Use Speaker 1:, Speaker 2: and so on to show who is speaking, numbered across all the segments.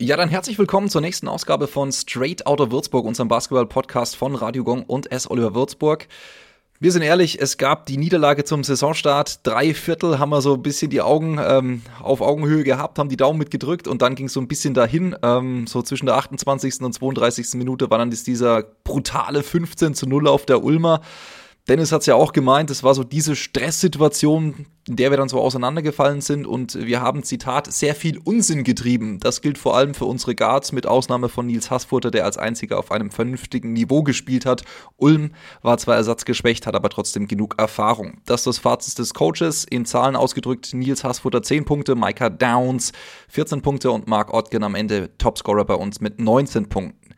Speaker 1: Ja, dann herzlich willkommen zur nächsten Ausgabe von Straight Outta Würzburg, unserem Basketball-Podcast von Radio Gong und S. Oliver Würzburg. Wir sind ehrlich, es gab die Niederlage zum Saisonstart. Drei Viertel haben wir so ein bisschen die Augen ähm, auf Augenhöhe gehabt, haben die Daumen mitgedrückt und dann ging es so ein bisschen dahin. Ähm, so zwischen der 28. und 32. Minute war dann dieser brutale 15 zu 0 auf der Ulmer. Dennis hat es ja auch gemeint, es war so diese Stresssituation, in der wir dann so auseinandergefallen sind und wir haben, Zitat, sehr viel Unsinn getrieben. Das gilt vor allem für unsere Guards, mit Ausnahme von Nils Hassfurter, der als einziger auf einem vernünftigen Niveau gespielt hat. Ulm war zwar ersatzgeschwächt, hat aber trotzdem genug Erfahrung. Das ist das Fazit des Coaches, in Zahlen ausgedrückt, Nils Hassfurter 10 Punkte, Micah Downs 14 Punkte und Mark Ottgen am Ende Topscorer bei uns mit 19 Punkten.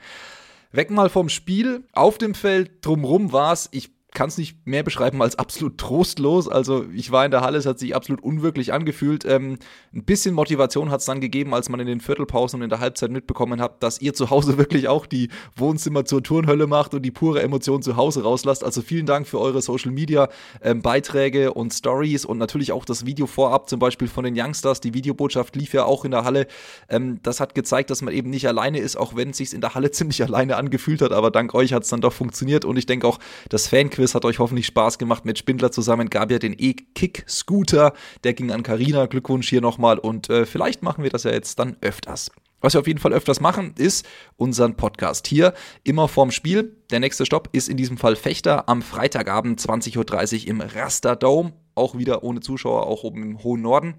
Speaker 1: Weg mal vom Spiel, auf dem Feld drumrum war es, ich kann es nicht mehr beschreiben als absolut trostlos. Also ich war in der Halle, es hat sich absolut unwirklich angefühlt. Ähm, ein bisschen Motivation hat es dann gegeben, als man in den Viertelpausen und in der Halbzeit mitbekommen hat, dass ihr zu Hause wirklich auch die Wohnzimmer zur Turnhölle macht und die pure Emotion zu Hause rauslasst. Also vielen Dank für eure Social Media ähm, Beiträge und Stories und natürlich auch das Video vorab, zum Beispiel von den Youngsters. Die Videobotschaft lief ja auch in der Halle. Ähm, das hat gezeigt, dass man eben nicht alleine ist, auch wenn es sich in der Halle ziemlich alleine angefühlt hat. Aber dank euch hat es dann doch funktioniert und ich denke auch, das Fanquiz Quiz hat euch hoffentlich Spaß gemacht. Mit Spindler zusammen gab ja den E-Kick-Scooter. Der ging an Karina. Glückwunsch hier nochmal. Und äh, vielleicht machen wir das ja jetzt dann öfters. Was wir auf jeden Fall öfters machen, ist unseren Podcast hier immer vorm Spiel. Der nächste Stopp ist in diesem Fall Fechter am Freitagabend 20.30 Uhr im Raster Dome. Auch wieder ohne Zuschauer, auch oben im hohen Norden.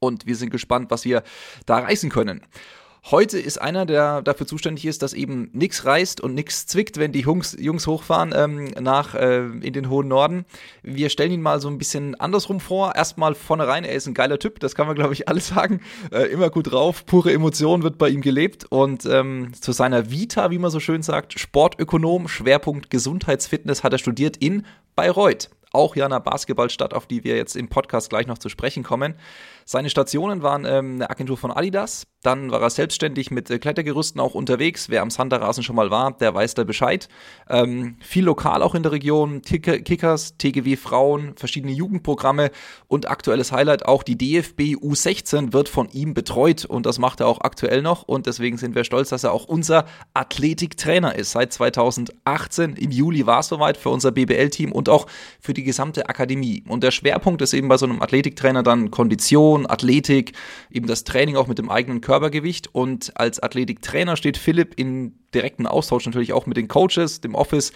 Speaker 1: Und wir sind gespannt, was wir da reißen können. Heute ist einer, der dafür zuständig ist, dass eben nichts reißt und nichts zwickt, wenn die Jungs, Jungs hochfahren ähm, nach äh, in den hohen Norden. Wir stellen ihn mal so ein bisschen andersrum vor. Erstmal vornherein, er ist ein geiler Typ, das kann man glaube ich alles sagen. Äh, immer gut drauf, pure Emotion wird bei ihm gelebt und ähm, zu seiner Vita, wie man so schön sagt, Sportökonom, Schwerpunkt Gesundheitsfitness hat er studiert in Bayreuth auch ja einer Basketballstadt, auf die wir jetzt im Podcast gleich noch zu sprechen kommen. Seine Stationen waren ähm, eine Agentur von Adidas, dann war er selbstständig mit äh, Klettergerüsten auch unterwegs. Wer am Sanderrasen schon mal war, der weiß da Bescheid. Ähm, viel lokal auch in der Region, Kickers, TGW Frauen, verschiedene Jugendprogramme und aktuelles Highlight auch die DFB U16 wird von ihm betreut und das macht er auch aktuell noch und deswegen sind wir stolz, dass er auch unser Athletiktrainer ist. Seit 2018 im Juli war es soweit für unser BBL-Team und auch für die gesamte Akademie. Und der Schwerpunkt ist eben bei so einem Athletiktrainer dann Kondition, Kondition, Athletik, eben das Training auch mit dem eigenen Körpergewicht. Und als Athletiktrainer steht Philipp in direkten Austausch natürlich auch mit den Coaches, dem Office,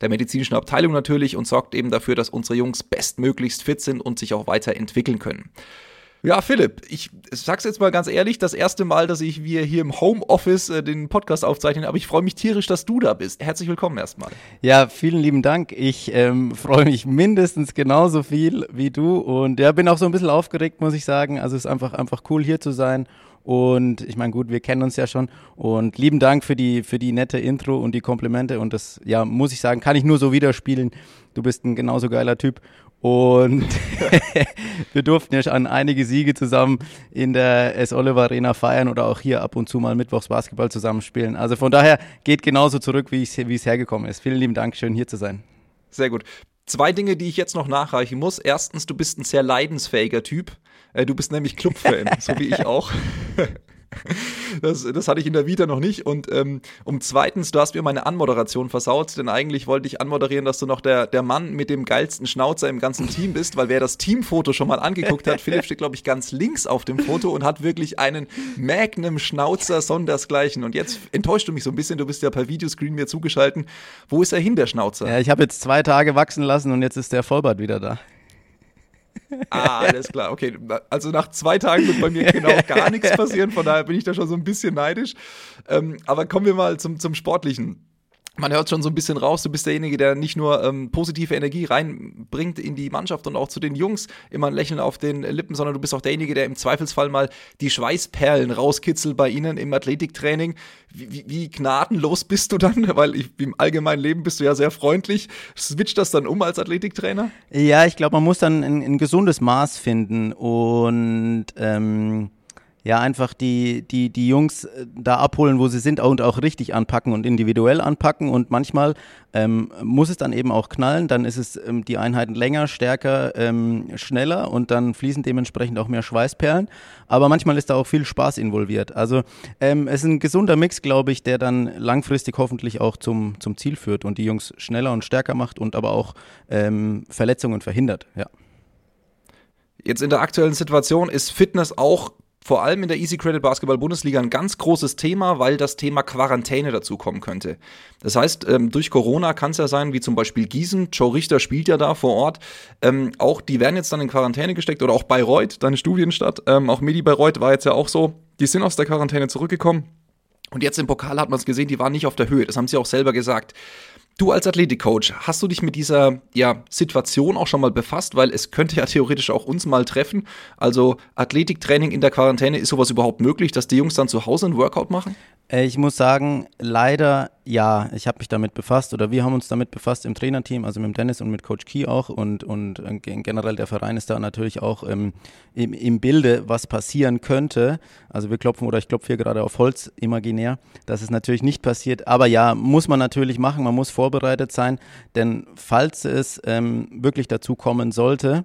Speaker 1: der medizinischen Abteilung natürlich und sorgt eben dafür, dass unsere Jungs bestmöglichst fit sind und sich auch weiterentwickeln können. Ja, Philipp, ich sag's jetzt mal ganz ehrlich, das erste Mal, dass ich wir hier im Homeoffice äh, den Podcast aufzeichnen, aber ich freue mich tierisch, dass du da bist. Herzlich willkommen erstmal.
Speaker 2: Ja, vielen lieben Dank. Ich ähm, freue mich mindestens genauso viel wie du und ja, bin auch so ein bisschen aufgeregt, muss ich sagen. Also es ist einfach, einfach cool hier zu sein und ich meine, gut, wir kennen uns ja schon. Und lieben Dank für die, für die nette Intro und die Komplimente. Und das, ja, muss ich sagen, kann ich nur so widerspiegeln. Du bist ein genauso geiler Typ. Und wir durften ja schon einige Siege zusammen in der S. Oliver Arena feiern oder auch hier ab und zu mal Mittwochs Basketball zusammenspielen. Also von daher geht genauso zurück, wie es, hergekommen ist. Vielen lieben Dank, schön hier zu sein.
Speaker 1: Sehr gut. Zwei Dinge, die ich jetzt noch nachreichen muss. Erstens, du bist ein sehr leidensfähiger Typ. Äh, du bist nämlich Clubfan, so wie ich auch. Das, das hatte ich in der Vita noch nicht. Und ähm, um zweitens, du hast mir meine Anmoderation versaut, denn eigentlich wollte ich anmoderieren, dass du noch der, der Mann mit dem geilsten Schnauzer im ganzen Team bist, weil wer das Teamfoto schon mal angeguckt hat, Philipp steht, glaube ich, ganz links auf dem Foto und hat wirklich einen Magnum Schnauzer sondersgleichen. Und jetzt enttäuscht du mich so ein bisschen, du bist ja per Videoscreen mir zugeschalten. Wo ist er hin, der Schnauzer?
Speaker 2: Ja, ich habe jetzt zwei Tage wachsen lassen und jetzt ist der Vollbart wieder da.
Speaker 1: Ah, alles klar. Okay, also nach zwei Tagen wird bei mir genau gar nichts passieren, von daher bin ich da schon so ein bisschen neidisch. Ähm, aber kommen wir mal zum, zum Sportlichen man hört schon so ein bisschen raus, du bist derjenige, der nicht nur ähm, positive Energie reinbringt in die Mannschaft und auch zu den Jungs, immer ein Lächeln auf den Lippen, sondern du bist auch derjenige, der im Zweifelsfall mal die Schweißperlen rauskitzelt bei ihnen im Athletiktraining. Wie, wie, wie gnadenlos bist du dann? Weil ich, im allgemeinen Leben bist du ja sehr freundlich. Switcht das dann um als Athletiktrainer?
Speaker 2: Ja, ich glaube, man muss dann ein, ein gesundes Maß finden und ähm ja einfach die, die, die Jungs äh, da abholen, wo sie sind und auch richtig anpacken und individuell anpacken. Und manchmal ähm, muss es dann eben auch knallen, dann ist es ähm, die Einheiten länger, stärker, ähm, schneller und dann fließen dementsprechend auch mehr Schweißperlen. Aber manchmal ist da auch viel Spaß involviert. Also ähm, es ist ein gesunder Mix, glaube ich, der dann langfristig hoffentlich auch zum, zum Ziel führt und die Jungs schneller und stärker macht und aber auch ähm, Verletzungen verhindert. Ja.
Speaker 1: Jetzt in der aktuellen Situation ist Fitness auch vor allem in der Easy Credit Basketball Bundesliga ein ganz großes Thema, weil das Thema Quarantäne dazu kommen könnte. Das heißt, ähm, durch Corona kann es ja sein, wie zum Beispiel Gießen, Joe Richter spielt ja da vor Ort, ähm, auch die werden jetzt dann in Quarantäne gesteckt oder auch Bayreuth, deine Studienstadt, ähm, auch Medi Bayreuth war jetzt ja auch so, die sind aus der Quarantäne zurückgekommen. Und jetzt im Pokal hat man es gesehen, die waren nicht auf der Höhe. Das haben sie auch selber gesagt. Du als Athletikcoach, hast du dich mit dieser ja, Situation auch schon mal befasst? Weil es könnte ja theoretisch auch uns mal treffen. Also Athletiktraining in der Quarantäne, ist sowas überhaupt möglich, dass die Jungs dann zu Hause ein Workout machen?
Speaker 2: Äh, ich muss sagen, leider ja. Ich habe mich damit befasst oder wir haben uns damit befasst im Trainerteam, also mit Dennis und mit Coach Key auch und, und äh, generell der Verein ist da natürlich auch ähm, im, im Bilde, was passieren könnte. Also wir klopfen oder ich klopfe hier gerade auf Holz imaginär. Das ist natürlich nicht passiert, aber ja, muss man natürlich machen. Man muss vorbereitet sein, denn falls es ähm, wirklich dazu kommen sollte,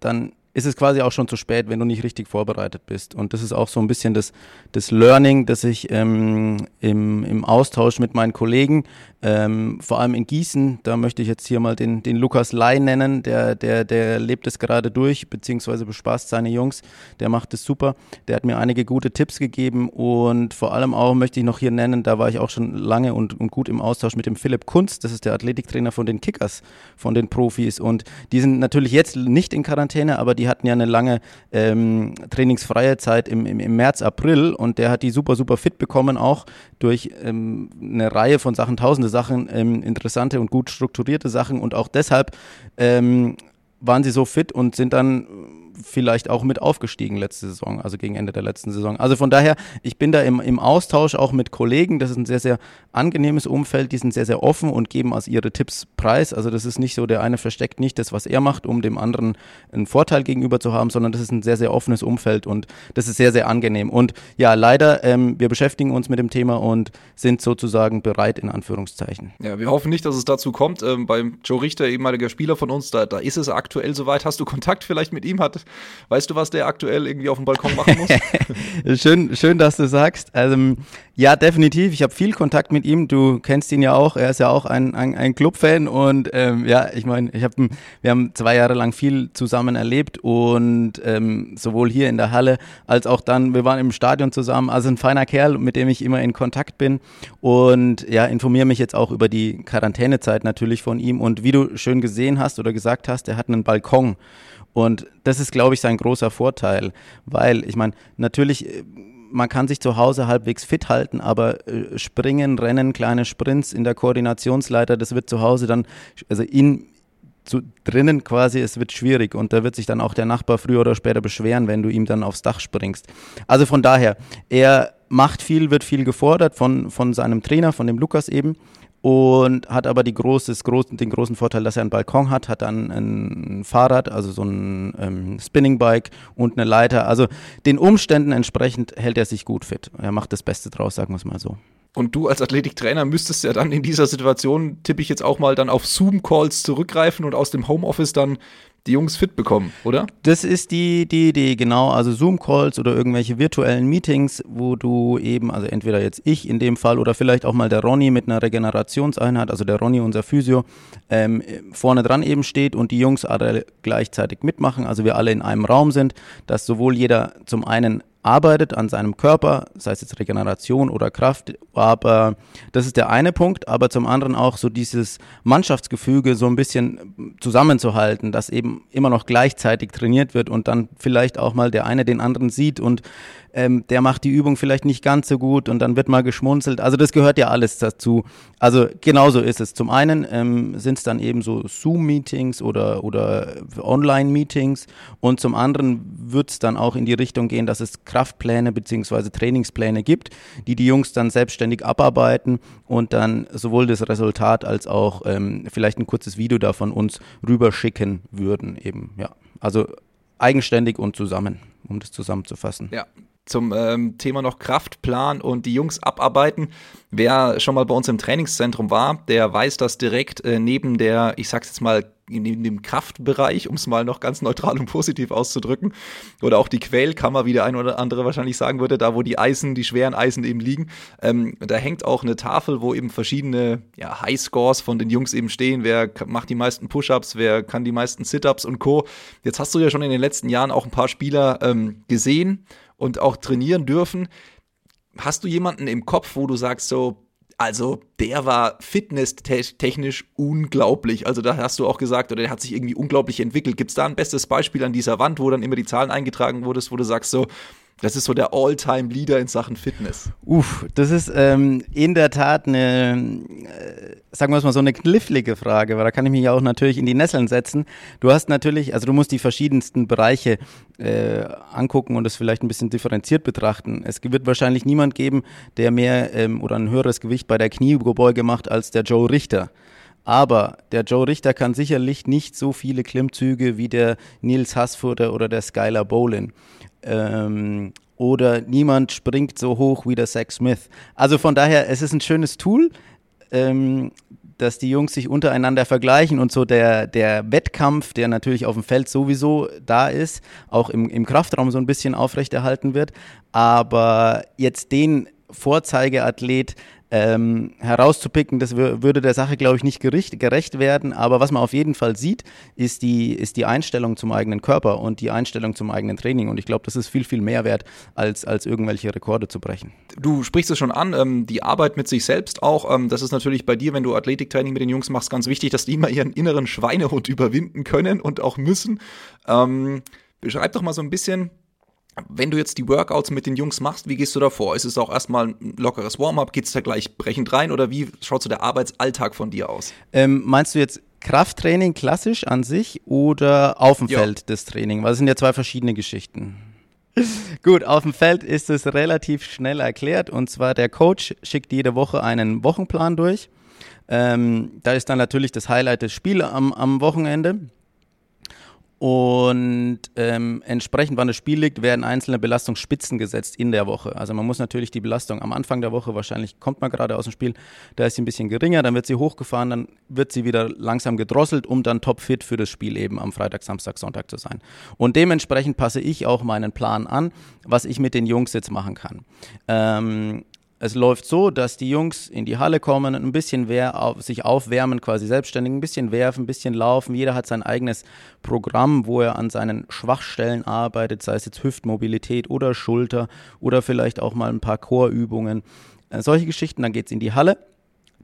Speaker 2: dann ist es quasi auch schon zu spät, wenn du nicht richtig vorbereitet bist. Und das ist auch so ein bisschen das, das Learning, das ich ähm, im, im Austausch mit meinen Kollegen ähm, vor allem in Gießen, da möchte ich jetzt hier mal den, den Lukas Lai nennen, der, der, der lebt es gerade durch, beziehungsweise bespaßt seine Jungs, der macht es super. Der hat mir einige gute Tipps gegeben und vor allem auch möchte ich noch hier nennen, da war ich auch schon lange und, und gut im Austausch mit dem Philipp Kunst, das ist der Athletiktrainer von den Kickers, von den Profis und die sind natürlich jetzt nicht in Quarantäne, aber die hatten ja eine lange ähm, trainingsfreie Zeit im, im, im März, April und der hat die super, super fit bekommen, auch durch ähm, eine Reihe von Sachen, tausende Sachen, ähm, interessante und gut strukturierte Sachen und auch deshalb ähm, waren sie so fit und sind dann vielleicht auch mit aufgestiegen letzte Saison, also gegen Ende der letzten Saison. Also von daher, ich bin da im, im Austausch auch mit Kollegen. Das ist ein sehr, sehr angenehmes Umfeld. Die sind sehr, sehr offen und geben aus ihre Tipps preis. Also das ist nicht so, der eine versteckt nicht das, was er macht, um dem anderen einen Vorteil gegenüber zu haben, sondern das ist ein sehr, sehr offenes Umfeld und das ist sehr, sehr angenehm. Und ja, leider, ähm, wir beschäftigen uns mit dem Thema und sind sozusagen bereit, in Anführungszeichen.
Speaker 1: Ja, wir hoffen nicht, dass es dazu kommt. Ähm, beim Joe Richter, ehemaliger Spieler von uns, da, da ist es aktuell soweit. Hast du Kontakt vielleicht mit ihm? Hat, Weißt du, was der aktuell irgendwie auf dem Balkon machen
Speaker 2: muss? schön, schön, dass du sagst. Also, ja, definitiv. Ich habe viel Kontakt mit ihm. Du kennst ihn ja auch. Er ist ja auch ein, ein, ein Clubfan und ähm, ja, ich meine, ich hab, wir haben zwei Jahre lang viel zusammen erlebt und ähm, sowohl hier in der Halle als auch dann, wir waren im Stadion zusammen. Also ein feiner Kerl, mit dem ich immer in Kontakt bin und ja, informiere mich jetzt auch über die Quarantänezeit natürlich von ihm. Und wie du schön gesehen hast oder gesagt hast, er hat einen Balkon. Und das ist, glaube ich, sein großer Vorteil, weil ich meine, natürlich, äh, man kann sich zu Hause halbwegs fit halten, aber äh, springen, rennen, kleine Sprints in der Koordinationsleiter, das wird zu Hause dann, also in, zu, drinnen quasi, es wird schwierig und da wird sich dann auch der Nachbar früher oder später beschweren, wenn du ihm dann aufs Dach springst. Also von daher, er macht viel, wird viel gefordert von, von seinem Trainer, von dem Lukas eben und hat aber die großes, groß, den großen Vorteil, dass er einen Balkon hat, hat dann ein Fahrrad, also so ein ähm, Spinning Bike und eine Leiter. Also den Umständen entsprechend hält er sich gut fit. Er macht das Beste draus, sagen wir es mal so.
Speaker 1: Und du als Athletiktrainer müsstest ja dann in dieser Situation, tippe ich jetzt auch mal, dann auf Zoom-Calls zurückgreifen und aus dem Homeoffice dann die Jungs fit bekommen, oder?
Speaker 2: Das ist die, die Idee, genau. Also Zoom-Calls oder irgendwelche virtuellen Meetings, wo du eben, also entweder jetzt ich in dem Fall oder vielleicht auch mal der Ronny mit einer Regenerationseinheit, also der Ronny, unser Physio, ähm, vorne dran eben steht und die Jungs alle gleichzeitig mitmachen, also wir alle in einem Raum sind, dass sowohl jeder zum einen arbeitet an seinem Körper, sei es jetzt Regeneration oder Kraft, aber das ist der eine Punkt, aber zum anderen auch so dieses Mannschaftsgefüge so ein bisschen zusammenzuhalten, dass eben immer noch gleichzeitig trainiert wird und dann vielleicht auch mal der eine den anderen sieht und ähm, der macht die Übung vielleicht nicht ganz so gut und dann wird mal geschmunzelt. Also das gehört ja alles dazu. Also genauso ist es. Zum einen ähm, sind es dann eben so Zoom-Meetings oder, oder Online-Meetings und zum anderen wird es dann auch in die Richtung gehen, dass es Kraftpläne bzw. Trainingspläne gibt, die die Jungs dann selbstständig abarbeiten und dann sowohl das Resultat als auch ähm, vielleicht ein kurzes Video davon uns rüberschicken würden eben. Ja, also eigenständig und zusammen, um das zusammenzufassen.
Speaker 1: Ja, zum ähm, Thema noch Kraftplan und die Jungs abarbeiten. Wer schon mal bei uns im Trainingszentrum war, der weiß, dass direkt äh, neben der, ich sag's jetzt mal, in dem Kraftbereich, um es mal noch ganz neutral und positiv auszudrücken, oder auch die Quellkammer, wie der ein oder andere wahrscheinlich sagen würde, da wo die Eisen, die schweren Eisen eben liegen, ähm, da hängt auch eine Tafel, wo eben verschiedene ja, Highscores von den Jungs eben stehen, wer macht die meisten Push-Ups, wer kann die meisten Sit-Ups und Co. Jetzt hast du ja schon in den letzten Jahren auch ein paar Spieler ähm, gesehen und auch trainieren dürfen. Hast du jemanden im Kopf, wo du sagst so, also der war fitnesstechnisch unglaublich. Also da hast du auch gesagt, oder der hat sich irgendwie unglaublich entwickelt. Gibt es da ein bestes Beispiel an dieser Wand, wo dann immer die Zahlen eingetragen wurdest, wo du sagst so, das ist so der All-Time-Leader in Sachen Fitness.
Speaker 2: Uff, das ist ähm, in der Tat eine, äh, sagen wir es mal so, eine knifflige Frage, weil da kann ich mich auch natürlich in die Nesseln setzen. Du hast natürlich, also du musst die verschiedensten Bereiche äh, angucken und das vielleicht ein bisschen differenziert betrachten. Es wird wahrscheinlich niemand geben, der mehr ähm, oder ein höheres Gewicht bei der Kniebeuge macht als der Joe Richter. Aber der Joe Richter kann sicherlich nicht so viele Klimmzüge wie der Nils Hassfurter oder der Skylar Bolin. Ähm, oder niemand springt so hoch wie der Zach Smith. Also von daher, es ist ein schönes Tool, ähm, dass die Jungs sich untereinander vergleichen und so der, der Wettkampf, der natürlich auf dem Feld sowieso da ist, auch im, im Kraftraum so ein bisschen aufrechterhalten wird. Aber jetzt den Vorzeigeathlet ähm, herauszupicken, das würde der Sache, glaube ich, nicht gericht, gerecht werden. Aber was man auf jeden Fall sieht, ist die, ist die Einstellung zum eigenen Körper und die Einstellung zum eigenen Training. Und ich glaube, das ist viel, viel mehr wert, als, als irgendwelche Rekorde zu brechen.
Speaker 1: Du sprichst es schon an, ähm, die Arbeit mit sich selbst auch. Ähm, das ist natürlich bei dir, wenn du Athletiktraining mit den Jungs machst, ganz wichtig, dass die immer ihren inneren Schweinehund überwinden können und auch müssen. Ähm, beschreib doch mal so ein bisschen, wenn du jetzt die Workouts mit den Jungs machst, wie gehst du da vor? Ist es auch erstmal ein lockeres Warm-up? Geht es da gleich brechend rein oder wie schaut so der Arbeitsalltag von dir aus?
Speaker 2: Ähm, meinst du jetzt Krafttraining klassisch an sich oder auf dem ja. Feld das Training? Weil es sind ja zwei verschiedene Geschichten. Gut, auf dem Feld ist es relativ schnell erklärt und zwar der Coach schickt jede Woche einen Wochenplan durch. Ähm, da ist dann natürlich das Highlight des Spiels am, am Wochenende. Und ähm, entsprechend, wann das Spiel liegt, werden einzelne Belastungsspitzen gesetzt in der Woche. Also man muss natürlich die Belastung am Anfang der Woche, wahrscheinlich kommt man gerade aus dem Spiel, da ist sie ein bisschen geringer, dann wird sie hochgefahren, dann wird sie wieder langsam gedrosselt, um dann topfit für das Spiel eben am Freitag, Samstag, Sonntag zu sein. Und dementsprechend passe ich auch meinen Plan an, was ich mit den Jungs jetzt machen kann. Ähm, es läuft so, dass die Jungs in die Halle kommen, ein bisschen wehr, sich aufwärmen, quasi selbstständig, ein bisschen werfen, ein bisschen laufen. Jeder hat sein eigenes Programm, wo er an seinen Schwachstellen arbeitet, sei es jetzt Hüftmobilität oder Schulter oder vielleicht auch mal ein paar Chorübungen. Äh, solche Geschichten, dann geht es in die Halle,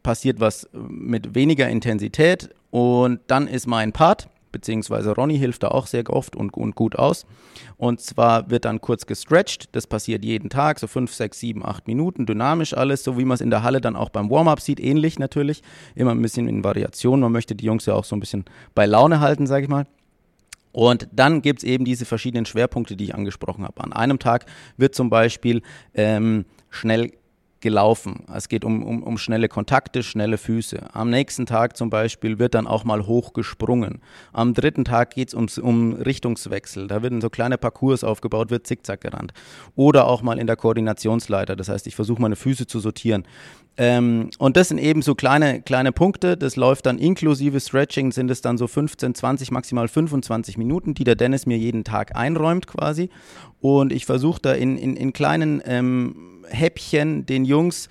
Speaker 2: passiert was mit weniger Intensität und dann ist mein Part beziehungsweise Ronny hilft da auch sehr oft und, und, gut aus. Und zwar wird dann kurz gestretched, das passiert jeden Tag, so 5, 6, 7, 8 Minuten, dynamisch alles, so wie man es in der Halle dann auch beim Warm-up sieht, ähnlich natürlich, immer ein bisschen in Variation, man möchte die Jungs ja auch so ein bisschen bei Laune halten, sage ich mal. Und dann gibt es eben diese verschiedenen Schwerpunkte, die ich angesprochen habe. An einem Tag wird zum Beispiel ähm, schnell gelaufen. Es geht um, um, um schnelle Kontakte, schnelle Füße. Am nächsten Tag zum Beispiel wird dann auch mal hoch gesprungen. Am dritten Tag geht es um Richtungswechsel. Da werden so kleine Parcours aufgebaut, wird zickzack gerannt. Oder auch mal in der Koordinationsleiter. Das heißt, ich versuche meine Füße zu sortieren. Ähm, und das sind eben so kleine, kleine Punkte. Das läuft dann inklusive Stretching, sind es dann so 15, 20, maximal 25 Minuten, die der Dennis mir jeden Tag einräumt quasi. Und ich versuche da in, in, in kleinen ähm, Häppchen den Jungs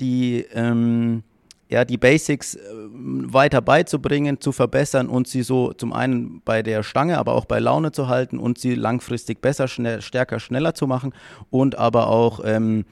Speaker 2: die, ähm, ja, die Basics äh, weiter beizubringen, zu verbessern und sie so zum einen bei der Stange, aber auch bei Laune zu halten und sie langfristig besser, schnell, stärker, schneller zu machen und aber auch ähm,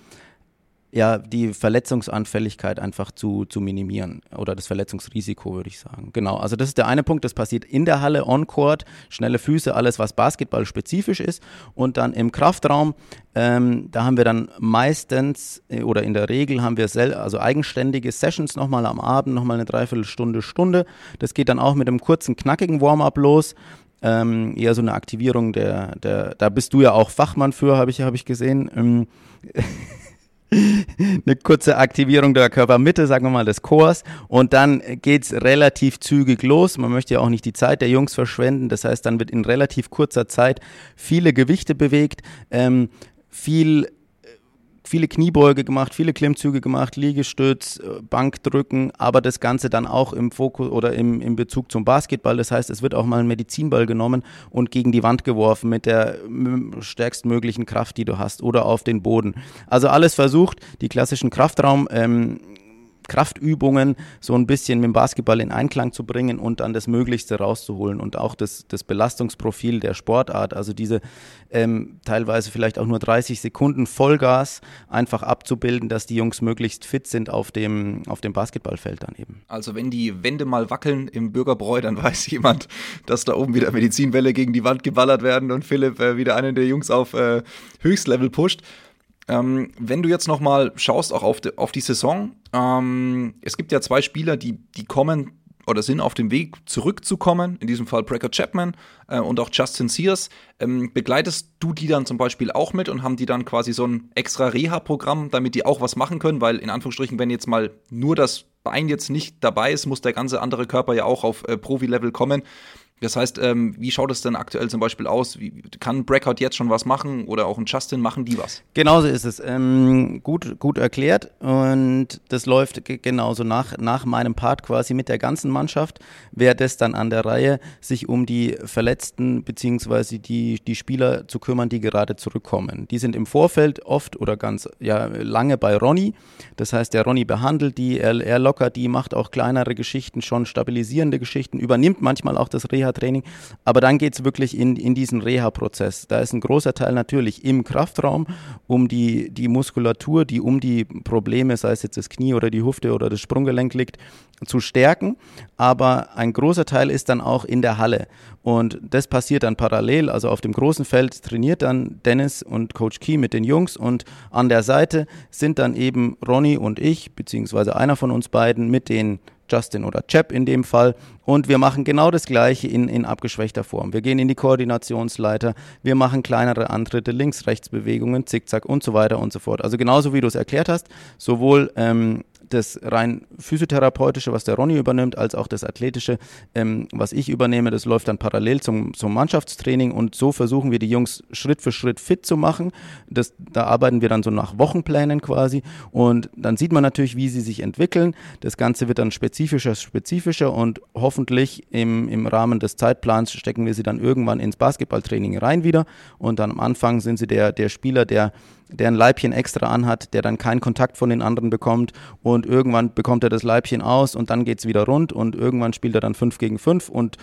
Speaker 2: ja, die Verletzungsanfälligkeit einfach zu, zu minimieren oder das Verletzungsrisiko, würde ich sagen. Genau, also das ist der eine Punkt, das passiert in der Halle, on-court, schnelle Füße, alles, was Basketball spezifisch ist. Und dann im Kraftraum, ähm, da haben wir dann meistens äh, oder in der Regel haben wir sel also eigenständige Sessions nochmal am Abend, nochmal eine Dreiviertelstunde, Stunde. Das geht dann auch mit einem kurzen, knackigen Warm-up los. Ähm, eher so eine Aktivierung der, der, da bist du ja auch Fachmann für, habe ich, hab ich gesehen. Ähm, eine kurze Aktivierung der Körpermitte, sagen wir mal, des Chors. Und dann geht's relativ zügig los. Man möchte ja auch nicht die Zeit der Jungs verschwenden. Das heißt, dann wird in relativ kurzer Zeit viele Gewichte bewegt. Ähm, viel viele Kniebeuge gemacht, viele Klimmzüge gemacht, Liegestütz, äh, Bankdrücken, aber das Ganze dann auch im Fokus oder im, im Bezug zum Basketball. Das heißt, es wird auch mal ein Medizinball genommen und gegen die Wand geworfen mit der stärkstmöglichen Kraft, die du hast, oder auf den Boden. Also alles versucht, die klassischen Kraftraum. Ähm, Kraftübungen so ein bisschen mit dem Basketball in Einklang zu bringen und dann das Möglichste rauszuholen und auch das, das Belastungsprofil der Sportart, also diese ähm, teilweise vielleicht auch nur 30 Sekunden Vollgas einfach abzubilden, dass die Jungs möglichst fit sind auf dem, auf dem Basketballfeld dann eben.
Speaker 1: Also wenn die Wände mal wackeln im Bürgerbräu, dann weiß jemand, dass da oben wieder Medizinwelle gegen die Wand geballert werden und Philipp äh, wieder einen der Jungs auf äh, Höchstlevel pusht. Ähm, wenn du jetzt noch mal schaust, auch auf die, auf die Saison, ähm, es gibt ja zwei Spieler, die, die kommen oder sind auf dem Weg zurückzukommen, in diesem Fall Brecker Chapman äh, und auch Justin Sears. Ähm, begleitest du die dann zum Beispiel auch mit und haben die dann quasi so ein extra Reha-Programm, damit die auch was machen können? Weil in Anführungsstrichen, wenn jetzt mal nur das Bein jetzt nicht dabei ist, muss der ganze andere Körper ja auch auf äh, Profi-Level kommen. Das heißt, ähm, wie schaut es denn aktuell zum Beispiel aus? Wie, kann Breakout jetzt schon was machen oder auch ein Justin machen die was?
Speaker 2: Genauso ist es. Ähm, gut, gut erklärt und das läuft genauso nach, nach meinem Part quasi mit der ganzen Mannschaft. Wäre das dann an der Reihe, sich um die Verletzten beziehungsweise die, die Spieler zu kümmern, die gerade zurückkommen. Die sind im Vorfeld oft oder ganz ja, lange bei Ronny. Das heißt, der Ronny behandelt die, er, er lockert die, macht auch kleinere Geschichten, schon stabilisierende Geschichten, übernimmt manchmal auch das Reha Reha-Training. Aber dann geht es wirklich in, in diesen Reha-Prozess. Da ist ein großer Teil natürlich im Kraftraum, um die, die Muskulatur, die um die Probleme, sei es jetzt das Knie oder die Hüfte oder das Sprunggelenk liegt, zu stärken. Aber ein großer Teil ist dann auch in der Halle. Und das passiert dann parallel. Also auf dem großen Feld trainiert dann Dennis und Coach Key mit den Jungs und an der Seite sind dann eben Ronny und ich, beziehungsweise einer von uns beiden mit den Justin oder Chap in dem Fall. Und wir machen genau das Gleiche in, in abgeschwächter Form. Wir gehen in die Koordinationsleiter, wir machen kleinere Antritte, Links-Rechts-Bewegungen, Zickzack und so weiter und so fort. Also genauso wie du es erklärt hast, sowohl ähm, das rein physiotherapeutische, was der Ronny übernimmt, als auch das athletische, ähm, was ich übernehme, das läuft dann parallel zum, zum Mannschaftstraining und so versuchen wir die Jungs Schritt für Schritt fit zu machen. Das, da arbeiten wir dann so nach Wochenplänen quasi und dann sieht man natürlich, wie sie sich entwickeln. Das Ganze wird dann spezifischer, spezifischer und hoffentlich im, im Rahmen des Zeitplans stecken wir sie dann irgendwann ins Basketballtraining rein wieder und dann am Anfang sind sie der, der Spieler, der der ein Leibchen extra anhat, der dann keinen Kontakt von den anderen bekommt und irgendwann bekommt er das Leibchen aus und dann geht es wieder rund und irgendwann spielt er dann 5 gegen 5 und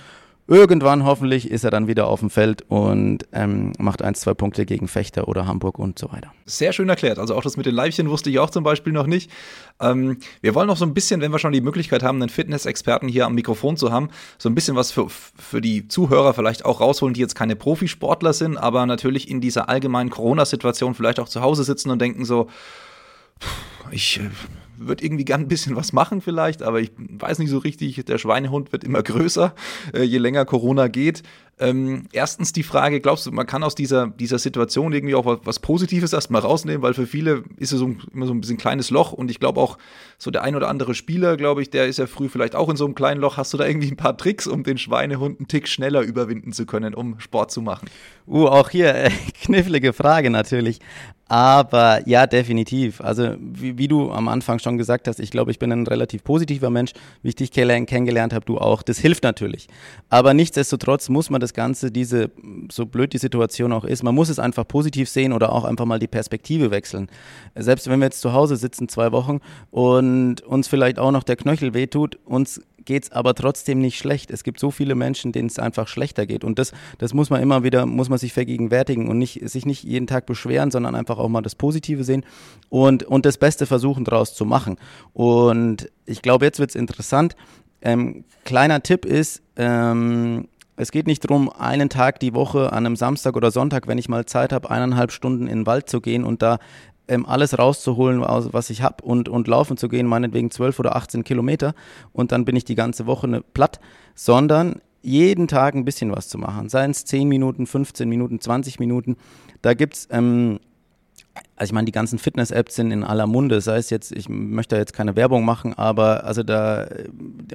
Speaker 2: Irgendwann hoffentlich ist er dann wieder auf dem Feld und ähm, macht ein, zwei Punkte gegen Fechter oder Hamburg und so weiter.
Speaker 1: Sehr schön erklärt. Also auch das mit den Leibchen wusste ich auch zum Beispiel noch nicht. Ähm, wir wollen noch so ein bisschen, wenn wir schon die Möglichkeit haben, einen Fitness-Experten hier am Mikrofon zu haben, so ein bisschen was für, für die Zuhörer vielleicht auch rausholen, die jetzt keine Profisportler sind, aber natürlich in dieser allgemeinen Corona-Situation vielleicht auch zu Hause sitzen und denken so, ich würde irgendwie gern ein bisschen was machen vielleicht, aber ich weiß nicht so richtig, der Schweinehund wird immer größer, äh, je länger Corona geht. Ähm, erstens die Frage, glaubst du, man kann aus dieser, dieser Situation irgendwie auch was, Positives erstmal rausnehmen, weil für viele ist es so, immer so ein bisschen kleines Loch und ich glaube auch so der ein oder andere Spieler, glaube ich, der ist ja früh vielleicht auch in so einem kleinen Loch. Hast du da irgendwie ein paar Tricks, um den Schweinehund einen Tick schneller überwinden zu können, um Sport zu machen?
Speaker 2: Uh, auch hier äh, knifflige Frage natürlich. Aber ja, definitiv. Also wie, wie, du am Anfang schon gesagt hast, ich glaube, ich bin ein relativ positiver Mensch, wie ich dich kennengelernt habe, du auch. Das hilft natürlich. Aber nichtsdestotrotz muss man das Ganze, diese, so blöd die Situation auch ist, man muss es einfach positiv sehen oder auch einfach mal die Perspektive wechseln. Selbst wenn wir jetzt zu Hause sitzen zwei Wochen und uns vielleicht auch noch der Knöchel wehtut, uns geht es aber trotzdem nicht schlecht. Es gibt so viele Menschen, denen es einfach schlechter geht. Und das, das muss man immer wieder, muss man sich vergegenwärtigen und nicht, sich nicht jeden Tag beschweren, sondern einfach auch mal das Positive sehen und, und das Beste versuchen daraus zu machen. Und ich glaube, jetzt wird es interessant. Ähm, kleiner Tipp ist, ähm, es geht nicht darum, einen Tag die Woche an einem Samstag oder Sonntag, wenn ich mal Zeit habe, eineinhalb Stunden in den Wald zu gehen und da ähm, alles rauszuholen, was ich habe und, und laufen zu gehen, meinetwegen 12 oder 18 Kilometer und dann bin ich die ganze Woche ne, platt, sondern jeden Tag ein bisschen was zu machen. Seien es 10 Minuten, 15 Minuten, 20 Minuten. Da gibt es ähm, also ich meine, die ganzen Fitness-Apps sind in aller Munde. Sei es jetzt, ich möchte jetzt keine Werbung machen, aber also da,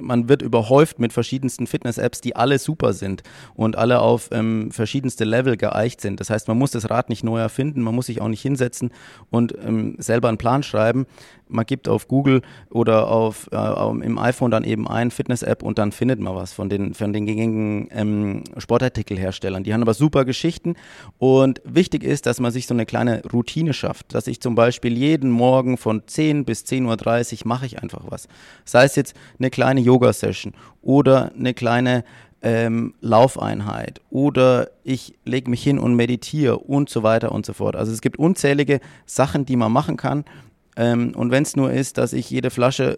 Speaker 2: man wird überhäuft mit verschiedensten Fitness-Apps, die alle super sind und alle auf ähm, verschiedenste Level geeicht sind. Das heißt, man muss das Rad nicht neu erfinden, man muss sich auch nicht hinsetzen und ähm, selber einen Plan schreiben. Man gibt auf Google oder auf äh, im iPhone dann eben ein Fitness-App und dann findet man was von den von den gängigen ähm, Sportartikelherstellern. Die haben aber super Geschichten und wichtig ist, dass man sich so eine kleine Routine schafft schafft, dass ich zum Beispiel jeden Morgen von 10 bis 10.30 Uhr mache ich einfach was. Sei es jetzt eine kleine Yoga-Session oder eine kleine ähm, Laufeinheit oder ich lege mich hin und meditiere und so weiter und so fort. Also es gibt unzählige Sachen, die man machen kann. Ähm, und wenn es nur ist, dass ich jede Flasche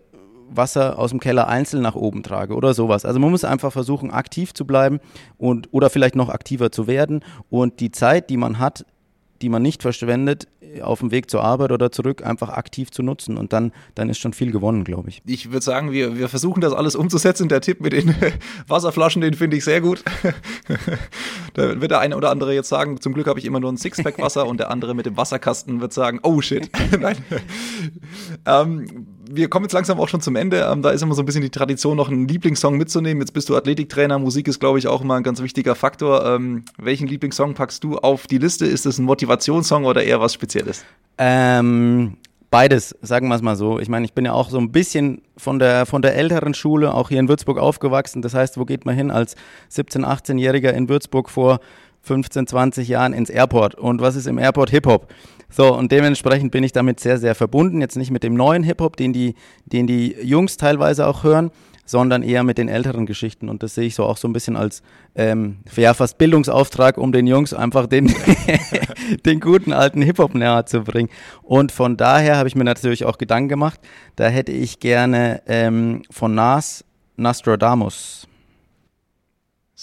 Speaker 2: Wasser aus dem Keller einzeln nach oben trage oder sowas. Also man muss einfach versuchen, aktiv zu bleiben und oder vielleicht noch aktiver zu werden und die Zeit, die man hat, die man nicht verschwendet, auf dem Weg zur Arbeit oder zurück einfach aktiv zu nutzen. Und dann, dann ist schon viel gewonnen, glaube ich.
Speaker 1: Ich würde sagen, wir, wir versuchen das alles umzusetzen. Der Tipp mit den Wasserflaschen, den finde ich sehr gut. da wird der eine oder andere jetzt sagen, zum Glück habe ich immer nur ein Sixpack Wasser und der andere mit dem Wasserkasten wird sagen, oh shit. Nein. ähm, wir kommen jetzt langsam auch schon zum Ende. Ähm, da ist immer so ein bisschen die Tradition, noch einen Lieblingssong mitzunehmen. Jetzt bist du Athletiktrainer. Musik ist, glaube ich, auch immer ein ganz wichtiger Faktor. Ähm, welchen Lieblingssong packst du auf die Liste? Ist es ein Motivationssong oder eher was Spezielles?
Speaker 2: Ähm, beides, sagen wir es mal so. Ich meine, ich bin ja auch so ein bisschen von der, von der älteren Schule, auch hier in Würzburg aufgewachsen. Das heißt, wo geht man hin als 17-, 18-Jähriger in Würzburg vor 15, 20 Jahren ins Airport? Und was ist im Airport? Hip-Hop. So, und dementsprechend bin ich damit sehr, sehr verbunden. Jetzt nicht mit dem neuen Hip-Hop, den die, den die Jungs teilweise auch hören, sondern eher mit den älteren Geschichten. Und das sehe ich so auch so ein bisschen als ähm, ja, fast Bildungsauftrag, um den Jungs einfach den, den guten alten Hip-Hop näher zu bringen. Und von daher habe ich mir natürlich auch Gedanken gemacht. Da hätte ich gerne ähm, von Nas Nostradamus.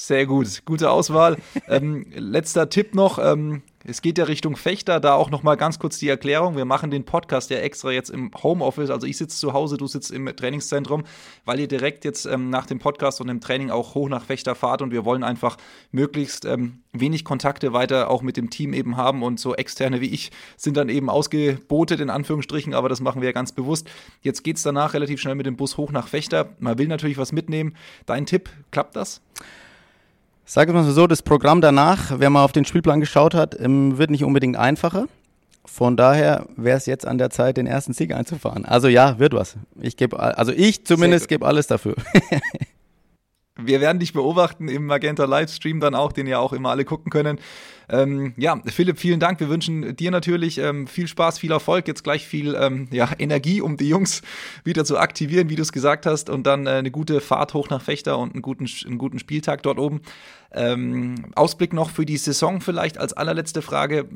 Speaker 1: Sehr gut, gute Auswahl. ähm, letzter Tipp noch. Ähm, es geht ja Richtung Fechter, da auch noch mal ganz kurz die Erklärung. Wir machen den Podcast ja extra jetzt im Homeoffice, also ich sitze zu Hause, du sitzt im Trainingszentrum, weil ihr direkt jetzt ähm, nach dem Podcast und dem Training auch hoch nach Fechter fahrt und wir wollen einfach möglichst ähm, wenig Kontakte weiter auch mit dem Team eben haben und so externe wie ich sind dann eben ausgebotet in Anführungsstrichen, aber das machen wir ja ganz bewusst. Jetzt geht es danach relativ schnell mit dem Bus hoch nach Fechter. Man will natürlich was mitnehmen. Dein Tipp, klappt das?
Speaker 2: Sagen wir mal so, das Programm danach, wer mal auf den Spielplan geschaut hat, ähm, wird nicht unbedingt einfacher. Von daher wäre es jetzt an der Zeit, den ersten Sieg einzufahren. Also ja, wird was. Ich gebe, also ich zumindest gebe alles dafür.
Speaker 1: Wir werden dich beobachten im Magenta Livestream dann auch, den ja auch immer alle gucken können. Ähm, ja, Philipp, vielen Dank. Wir wünschen dir natürlich ähm, viel Spaß, viel Erfolg, jetzt gleich viel ähm, ja, Energie, um die Jungs wieder zu aktivieren, wie du es gesagt hast, und dann äh, eine gute Fahrt hoch nach Fechter und einen guten, einen guten Spieltag dort oben. Ähm, Ausblick noch für die Saison vielleicht als allerletzte Frage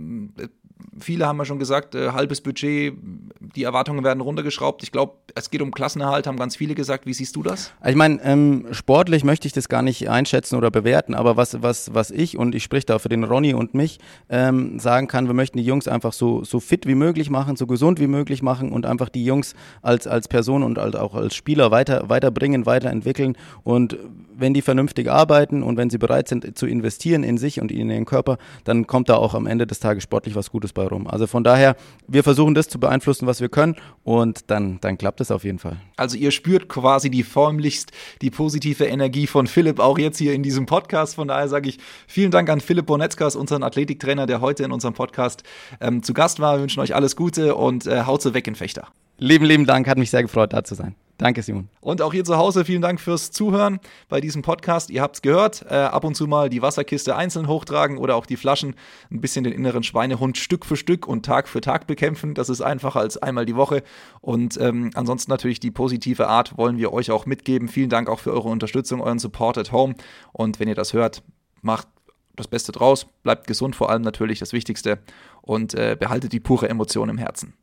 Speaker 1: viele haben ja schon gesagt, äh, halbes Budget, die Erwartungen werden runtergeschraubt. Ich glaube, es geht um Klassenerhalt, haben ganz viele gesagt. Wie siehst du das?
Speaker 2: Ich meine, ähm, sportlich möchte ich das gar nicht einschätzen oder bewerten, aber was, was, was ich und ich spreche da für den Ronny und mich ähm, sagen kann, wir möchten die Jungs einfach so, so fit wie möglich machen, so gesund wie möglich machen und einfach die Jungs als, als Person und als, auch als Spieler weiter, weiterbringen, weiterentwickeln. Und wenn die vernünftig arbeiten und wenn sie bereit sind zu investieren in sich und in ihren Körper, dann kommt da auch am Ende des Tages sportlich was Gutes bei rum. Also von daher, wir versuchen das zu beeinflussen, was wir können und dann, dann klappt es auf jeden Fall.
Speaker 1: Also ihr spürt quasi die förmlichst die positive Energie von Philipp auch jetzt hier in diesem Podcast. Von daher sage ich vielen Dank an Philipp Bonetzkas, unseren Athletiktrainer, der heute in unserem Podcast ähm, zu Gast war. Wir wünschen euch alles Gute und äh, haut so weg in Fechter.
Speaker 2: Lieben, lieben Dank, hat mich sehr gefreut, da zu sein. Danke, Simon.
Speaker 1: Und auch ihr zu Hause, vielen Dank fürs Zuhören bei diesem Podcast. Ihr habt es gehört, äh, ab und zu mal die Wasserkiste einzeln hochtragen oder auch die Flaschen, ein bisschen den inneren Schweinehund Stück für Stück und Tag für Tag bekämpfen. Das ist einfacher als einmal die Woche. Und ähm, ansonsten natürlich die positive Art wollen wir euch auch mitgeben. Vielen Dank auch für eure Unterstützung, euren Support at home. Und wenn ihr das hört, macht das Beste draus, bleibt gesund vor allem natürlich das Wichtigste und äh, behaltet die pure Emotion im Herzen.